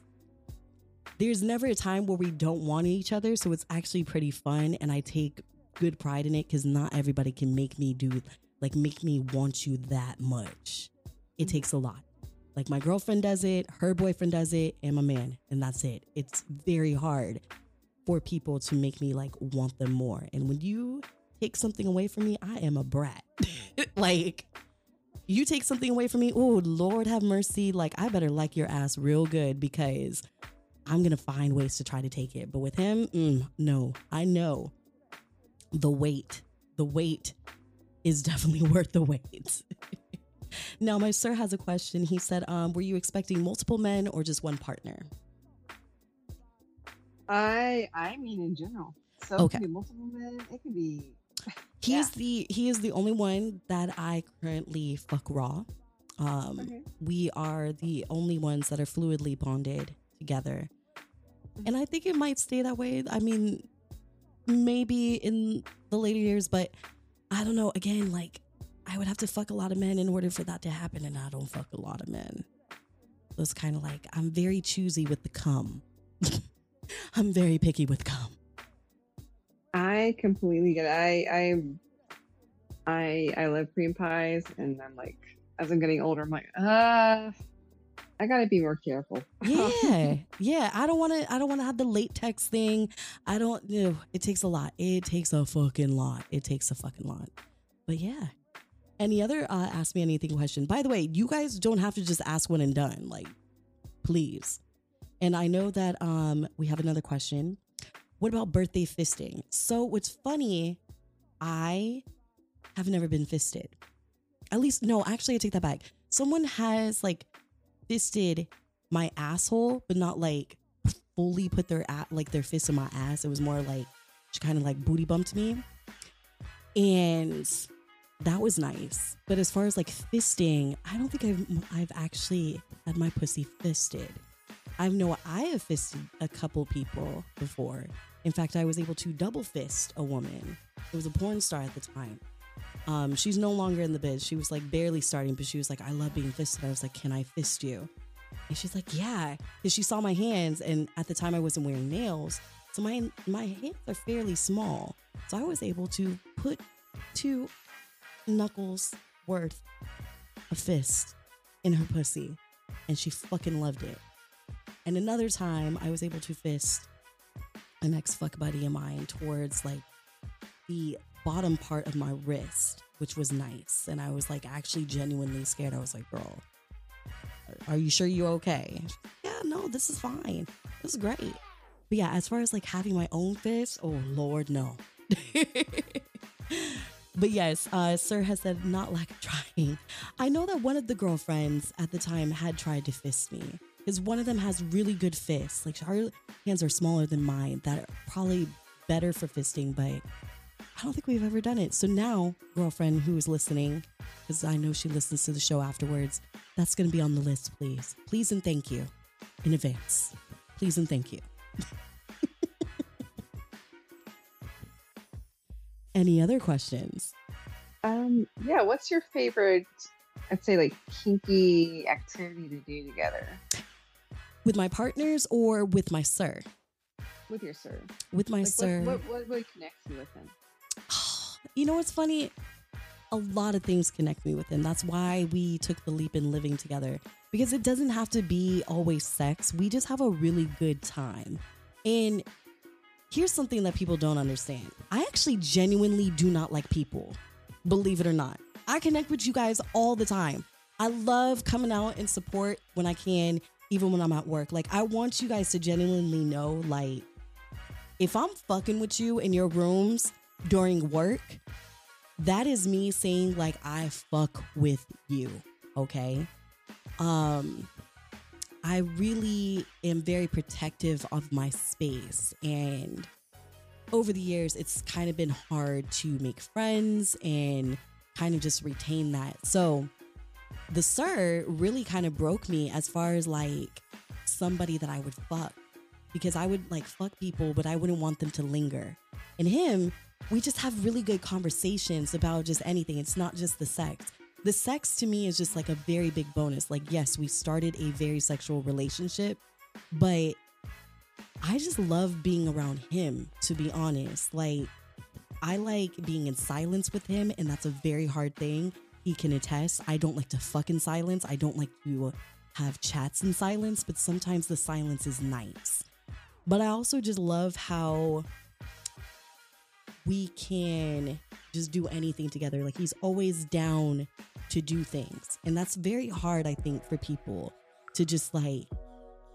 there's never a time where we don't want each other. So it's actually pretty fun. And I take good pride in it because not everybody can make me do, like, make me want you that much. It takes a lot. Like, my girlfriend does it, her boyfriend does it, and my man. And that's it. It's very hard for people to make me like want them more. And when you take something away from me, I am a brat. like You take something away from me, oh Lord have mercy. Like I better like your ass real good because I'm gonna find ways to try to take it. But with him, mm, no, I know the weight. The weight is definitely worth the wait. now, my sir has a question. He said, um, "Were you expecting multiple men or just one partner?" I I mean in general. So Okay. it can be multiple men. It can be He Yeah. is the he is the only one that I currently fuck raw. Um, okay. we are the only ones that are fluidly bonded together. And I think it might stay that way. I mean, maybe in the later years, but I don't know. Again, like I would have to fuck a lot of men in order for that to happen, and I don't fuck a lot of men. So it's kind of like I'm very choosy with the cum. I'm very picky with cum. I completely get it. I I I I love cream pies, and I'm like, as I'm getting older, I'm like, uh, I gotta be more careful. Yeah, yeah. I don't want to. I don't want to have the latex thing. I don't. You know, it takes a lot. It takes a fucking lot. It takes a fucking lot. But yeah. Any other uh, ask me anything question? By the way, you guys don't have to just ask one and done. Like, please. And I know that um we have another question. What about birthday fisting? So what's funny, I have never been fisted. At least no, actually I take that back. Someone has like fisted my asshole, but not like fully put their like their fist in my ass. It was more like she kind of like booty bumped me. And that was nice. But as far as like fisting, I don't think I've I've actually had my pussy fisted. I know I have fisted a couple people before. In fact, I was able to double fist a woman. It was a porn star at the time. Um, she's no longer in the biz. She was like barely starting, but she was like, I love being fisted. I was like, Can I fist you? And she's like, Yeah. Because she saw my hands, and at the time I wasn't wearing nails. So my my hands are fairly small. So I was able to put two knuckles worth of fist in her pussy. And she fucking loved it. And another time I was able to fist an ex fuck buddy of mine towards like the bottom part of my wrist, which was nice. And I was like actually genuinely scared. I was like, girl, are you sure you're okay? Yeah, no, this is fine. This is great. But yeah, as far as like having my own fist, oh Lord, no. but yes, uh, Sir has said not lack of trying. I know that one of the girlfriends at the time had tried to fist me because one of them has really good fists. Like her hands are smaller than mine, that are probably better for fisting, but I don't think we've ever done it. So now, girlfriend who is listening, because I know she listens to the show afterwards, that's going to be on the list, please. Please and thank you in advance. Please and thank you. Any other questions? Um, yeah. What's your favorite? I'd say like kinky activity to do together With my partners or with my sir? with your sir. With my Like, sir. what, what, what would connect you with him? you know what's funny? A lot of things connect me with him. That's why we took the leap in living together because it doesn't have to be always sex. We just have a really good time. And here's something that people don't understand I actually genuinely do not like people, believe it or not. I connect with you guys all the time. I love coming out and support when I can, even when I'm at work. Like, I want you guys to genuinely know, like, if I'm fucking with you in your rooms during work, that is me saying like I fuck with you, okay? Um I really am very protective of my space and over the years it's kind of been hard to make friends and kind of just retain that. So the sir really kind of broke me as far as like somebody that I would fuck because I would like fuck people, but I wouldn't want them to linger. And him, we just have really good conversations about just anything. It's not just the sex. The sex to me is just like a very big bonus. Like, yes, we started a very sexual relationship, but I just love being around him, to be honest. Like, I like being in silence with him, and that's a very hard thing. He can attest. I don't like to fuck in silence. I don't like to have chats in silence, but sometimes the silence is nice. But I also just love how we can just do anything together. Like he's always down to do things. And that's very hard, I think, for people to just like,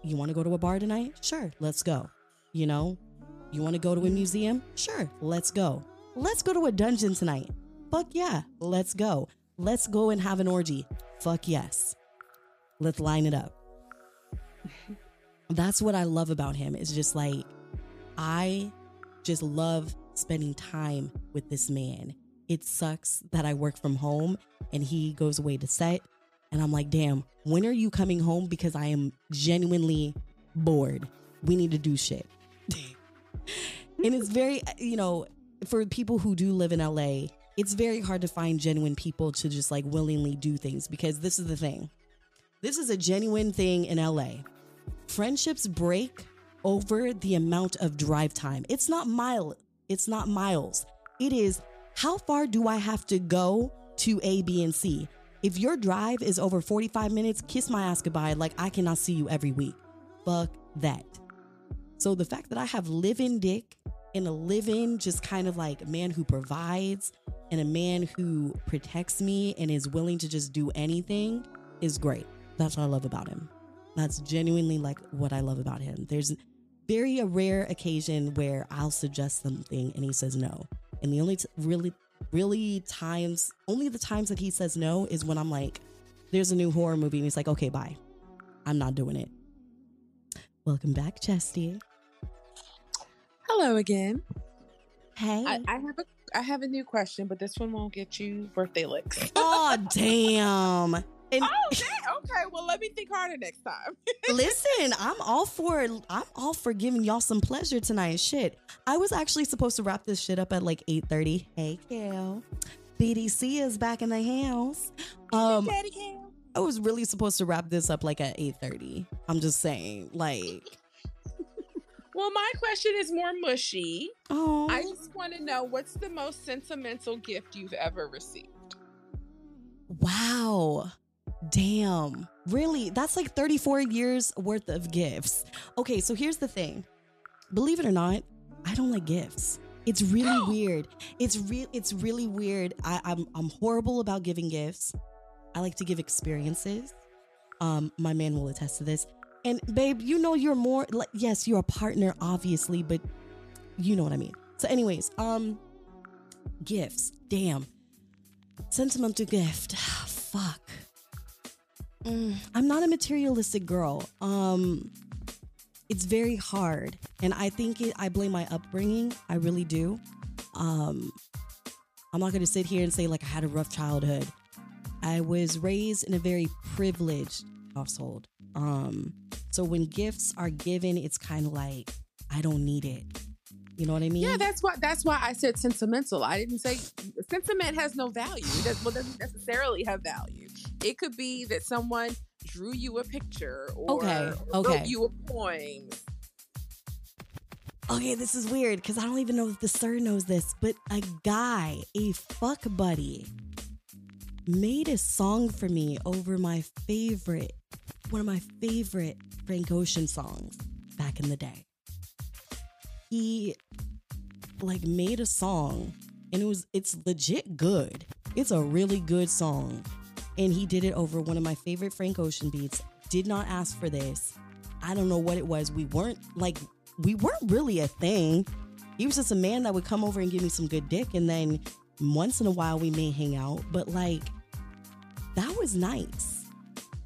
you want to go to a bar tonight? Sure, let's go. You know, you want to go to a museum? Sure, let's go. Let's go to a dungeon tonight. Fuck yeah, let's go. Let's go and have an orgy. Fuck yes. Let's line it up. That's what I love about him. It's just like, I just love spending time with this man. It sucks that I work from home and he goes away to set. And I'm like, damn, when are you coming home? Because I am genuinely bored. We need to do shit. and it's very, you know, for people who do live in LA, it's very hard to find genuine people to just like willingly do things because this is the thing. This is a genuine thing in LA. Friendships break over the amount of drive time. It's not mile, it's not miles. It is how far do I have to go to A, B, and C? If your drive is over 45 minutes, kiss my ass goodbye. Like I cannot see you every week. Fuck that. So the fact that I have live-in dick and a live-in just kind of like a man who provides and a man who protects me and is willing to just do anything is great. That's what I love about him. That's genuinely like what I love about him. There's very a rare occasion where I'll suggest something and he says no. And the only t- really, really times, only the times that he says no is when I'm like, there's a new horror movie and he's like, okay, bye. I'm not doing it. Welcome back, Chesty. Hello again. Hey. I, I have a I have a new question, but this one won't get you birthday licks. oh, damn. And Oh, dang. okay. Well, let me think harder next time. listen, I'm all for I'm all for giving y'all some pleasure tonight. Shit. I was actually supposed to wrap this shit up at like 8:30. Hey, Kel. BDC is back in the house. Um Daddy Cam. I was really supposed to wrap this up like at 8:30. I'm just saying, like, Well, my question is more mushy. oh, I just want to know what's the most sentimental gift you've ever received? wow. Damn. Really? That's like 34 years worth of gifts. Okay, so here's the thing. Believe it or not, I don't like gifts. It's really weird. It's real it's really weird. I, I'm I'm horrible about giving gifts. I like to give experiences. Um, my man will attest to this. And babe, you know you're more like yes, you're a partner, obviously, but you know what I mean. So, anyways, um, gifts. Damn. Sentimental gift. Fuck. Mm, I'm not a materialistic girl. Um, it's very hard, and I think it, I blame my upbringing. I really do. Um, I'm not gonna sit here and say like I had a rough childhood. I was raised in a very privileged household. Um, so when gifts are given, it's kind of like I don't need it. You know what I mean? Yeah, that's why that's why I said sentimental. I didn't say sentiment has no value. It does, well, doesn't necessarily have value. It could be that someone drew you a picture or, Okay, or okay. wrote you a poem. Okay, this is weird because I don't even know if the sir knows this, but a guy, a fuck buddy, made a song for me over my favorite, one of my favorite Frank Ocean songs back in the day. He like made a song and it was it's legit good. It's a really good song. And he did it over one of my favorite Frank Ocean beats. Did not ask for this. I don't know what it was. We weren't like we weren't really a thing. He was just a man that would come over and give me some good dick, and then once in a while we may hang out. But like, that was nice.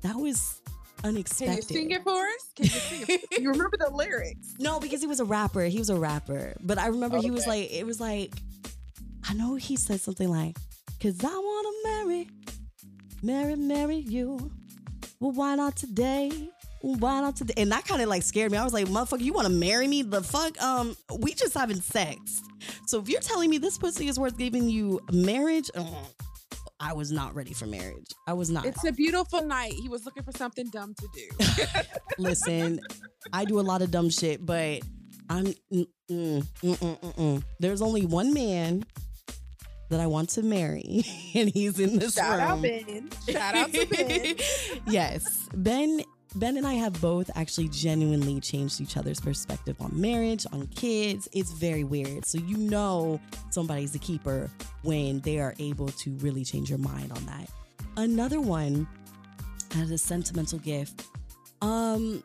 That was Can you sing it for us? Can you sing it? You remember the lyrics? No, because he was a rapper. He was a rapper. But I remember he was like, it was like, I know he said something like, Cause I wanna marry, marry, marry you. Well, why not today? Why not today? And that kind of like scared me. I was like, motherfucker, you wanna marry me? The fuck? Um, we just having sex. So if you're telling me this pussy is worth giving you marriage, uh, I was not ready for marriage. I was not. It's a beautiful night. He was looking for something dumb to do. Listen, I do a lot of dumb shit, but I'm mm, mm, mm, mm, mm, mm. there's only one man that I want to marry, and he's in this Shout room. out Ben. Shout out to Ben. yes, Ben Ben and I have both actually genuinely changed each other's perspective on marriage, on kids. It's very weird. So you know somebody's a keeper when they are able to really change your mind on that. Another one as a sentimental gift. Um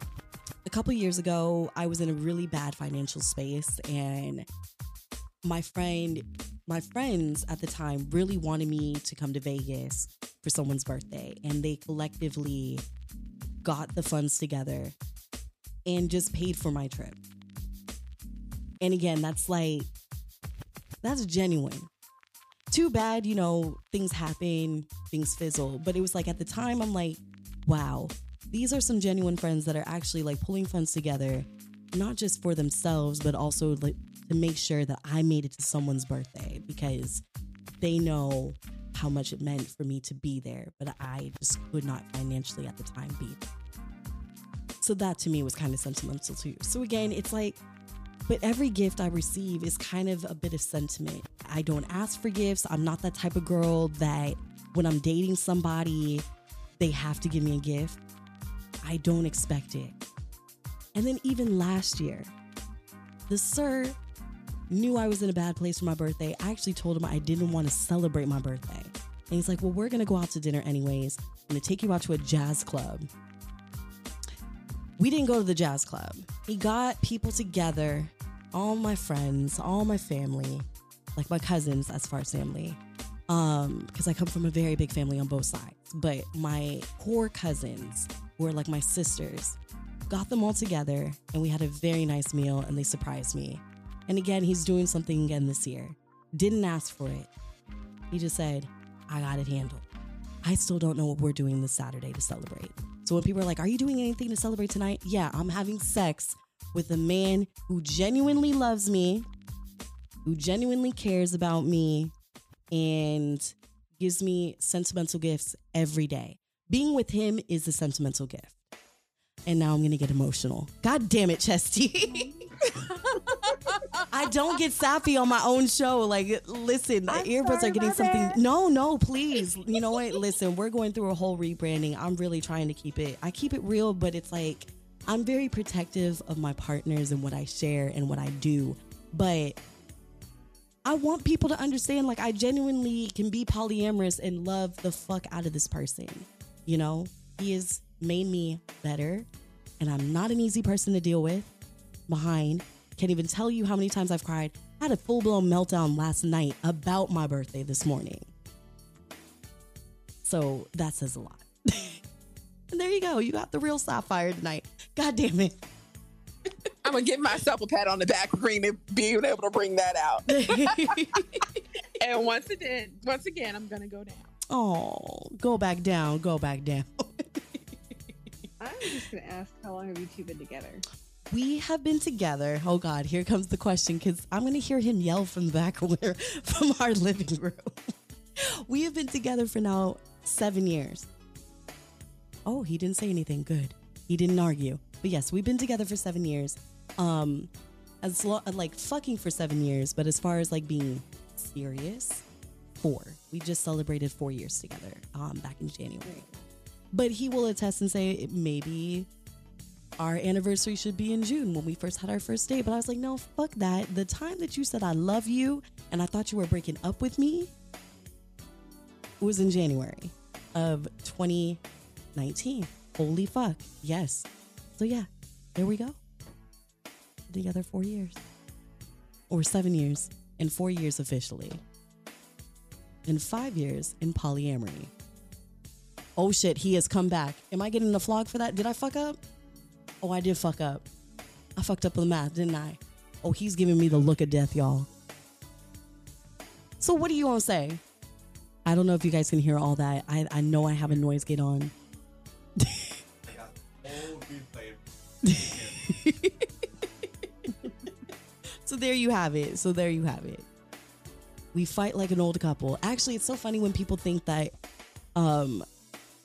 a couple years ago, I was in a really bad financial space and my friend my friends at the time really wanted me to come to Vegas for someone's birthday and they collectively got the funds together and just paid for my trip. And again, that's like that's genuine. Too bad, you know, things happen, things fizzle, but it was like at the time I'm like, wow, these are some genuine friends that are actually like pulling funds together not just for themselves but also like to make sure that I made it to someone's birthday because they know how much it meant for me to be there, but I just could not financially at the time be there. So that to me was kind of sentimental too. So again, it's like, but every gift I receive is kind of a bit of sentiment. I don't ask for gifts. I'm not that type of girl that when I'm dating somebody, they have to give me a gift. I don't expect it. And then even last year, the sir knew I was in a bad place for my birthday. I actually told him I didn't want to celebrate my birthday. And he's like, Well, we're going to go out to dinner anyways. I'm going to take you out to a jazz club. We didn't go to the jazz club. He got people together, all my friends, all my family, like my cousins as far as family. Um, because I come from a very big family on both sides. But my core cousins, were like my sisters, got them all together and we had a very nice meal and they surprised me. And again, he's doing something again this year. Didn't ask for it. He just said, I got it handled. I still don't know what we're doing this Saturday to celebrate. So when people are like, Are you doing anything to celebrate tonight? Yeah, I'm having sex with a man who genuinely loves me, who genuinely cares about me, and gives me sentimental gifts every day. Being with him is a sentimental gift. And now I'm gonna get emotional. God damn it, Chesty. I don't get sappy on my own show. Like, listen, the I'm earbuds are getting something. that. No, no, please. You know what? Listen, we're going through a whole rebranding. I'm really trying to keep it. I keep it real, but it's like I'm very protective of my partners and what I share and what I do. But I want people to understand, like, I genuinely can be polyamorous and love the fuck out of this person. You know, he has made me better, and I'm not an easy person to deal with. Behind, can't even tell you how many times I've cried. I had a full blown meltdown last night about my birthday this morning. So that says a lot. and there you go. You got the real sapphire tonight. God damn it. I'm gonna give myself a pat on the back for bringing being able to bring that out. and once again, once again, I'm gonna go down. oh, go back down. Go back down. I'm just gonna ask how long have you two been together? We have been together. Oh God, here comes the question because I'm gonna hear him yell from the back where, from our living room. we have been together for now seven years. Oh, he didn't say anything. Good. He didn't argue. But yes, we've been together for seven years. Um, as lo- like fucking for seven years, but as far as like being serious, four. We just celebrated four years together um, back in January. But he will attest and say maybe our anniversary should be in June when we first had our first date. But I was like, no, fuck that. The time that you said I love you and I thought you were breaking up with me was in January of 2019. Holy fuck. Yes. So yeah, there we go. Together four years. Or seven years and four years officially. And five years in polyamory. Oh shit, he has come back. Am I getting the flog for that? Did I fuck up? Oh, I did fuck up. I fucked up the math, didn't I? Oh, he's giving me the look of death, y'all. So what do you want to say? I don't know if you guys can hear all that. I, I know I have a noise gate on. So there you have it. So there you have it. We fight like an old couple. Actually, it's so funny when people think that um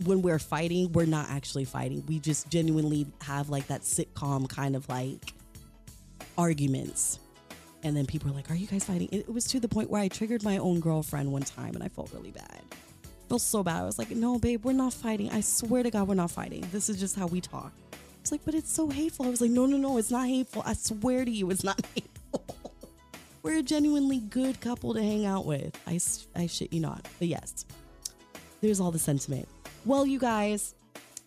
when we're fighting, we're not actually fighting. We just genuinely have like that sitcom kind of like arguments. And then people are like, Are you guys fighting? It was to the point where I triggered my own girlfriend one time and I felt really bad. I felt so bad. I was like, no, babe, we're not fighting. I swear to God, we're not fighting. This is just how we talk. It's like, but it's so hateful. I was like, no, no, no, it's not hateful. I swear to you, it's not hateful. we're a genuinely good couple to hang out with. I, I shit you not. But yes, there's all the sentiment. Well, you guys,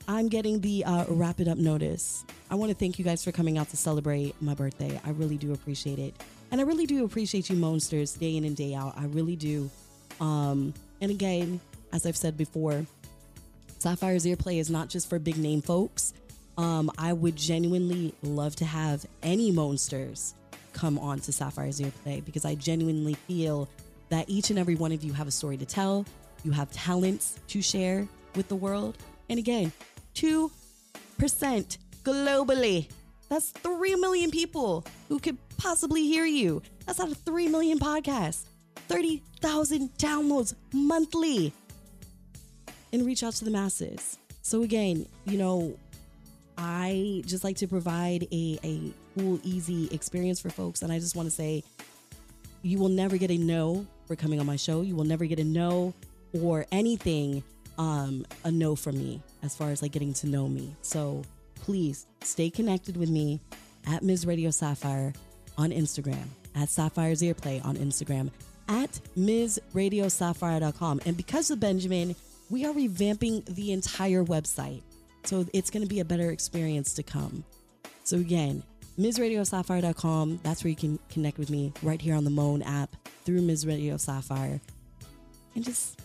I'm getting the uh, wrap it up notice. I want to thank you guys for coming out to celebrate my birthday. I really do appreciate it. And I really do appreciate you, Monsters, day in and day out. I really do. Um, and again, as I've said before, Sapphire's Earplay is not just for big name folks. Um, I would genuinely love to have any Monsters come on to Sapphire's Earplay because I genuinely feel that each and every one of you have a story to tell. You have talents to share with the world. And again, 2% globally. That's 3 million people who could possibly hear you. That's out of 3 million podcasts, 30,000 downloads monthly, and reach out to the masses. So, again, you know, I just like to provide a, a cool, easy experience for folks. And I just want to say, you will never get a no for coming on my show. You will never get a no or anything um, a no from me as far as like getting to know me. So please stay connected with me at Ms. Radio Sapphire on Instagram, at Sapphire's Earplay on Instagram, at Ms. Radio MsRadioSapphire.com. And because of Benjamin, we are revamping the entire website. So it's going to be a better experience to come. So again, MsRadioSapphire.com. That's where you can connect with me right here on the MŌN app through Ms. Radio Sapphire. And just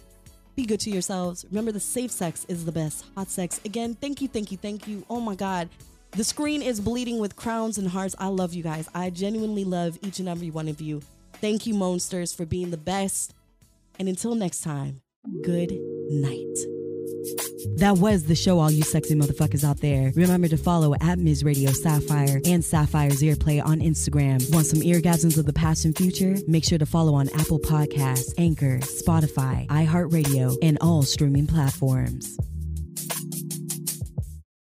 be good to yourselves. Remember, the safe sex is the best. Hot sex. Again, thank you, thank you, thank you. Oh my God. The screen is bleeding with crowns and hearts. I love you guys. I genuinely love each and every one of you. Thank you, Monsters, for being the best. And until next time, good night. That was the show, all you sexy motherfuckers out there. Remember to follow at Ms. Radio Sapphire and Sapphire's Earplay on Instagram. Want some eargasms of the past and future? Make sure to follow on Apple Podcasts, Anchor, Spotify, iHeartRadio, and all streaming platforms.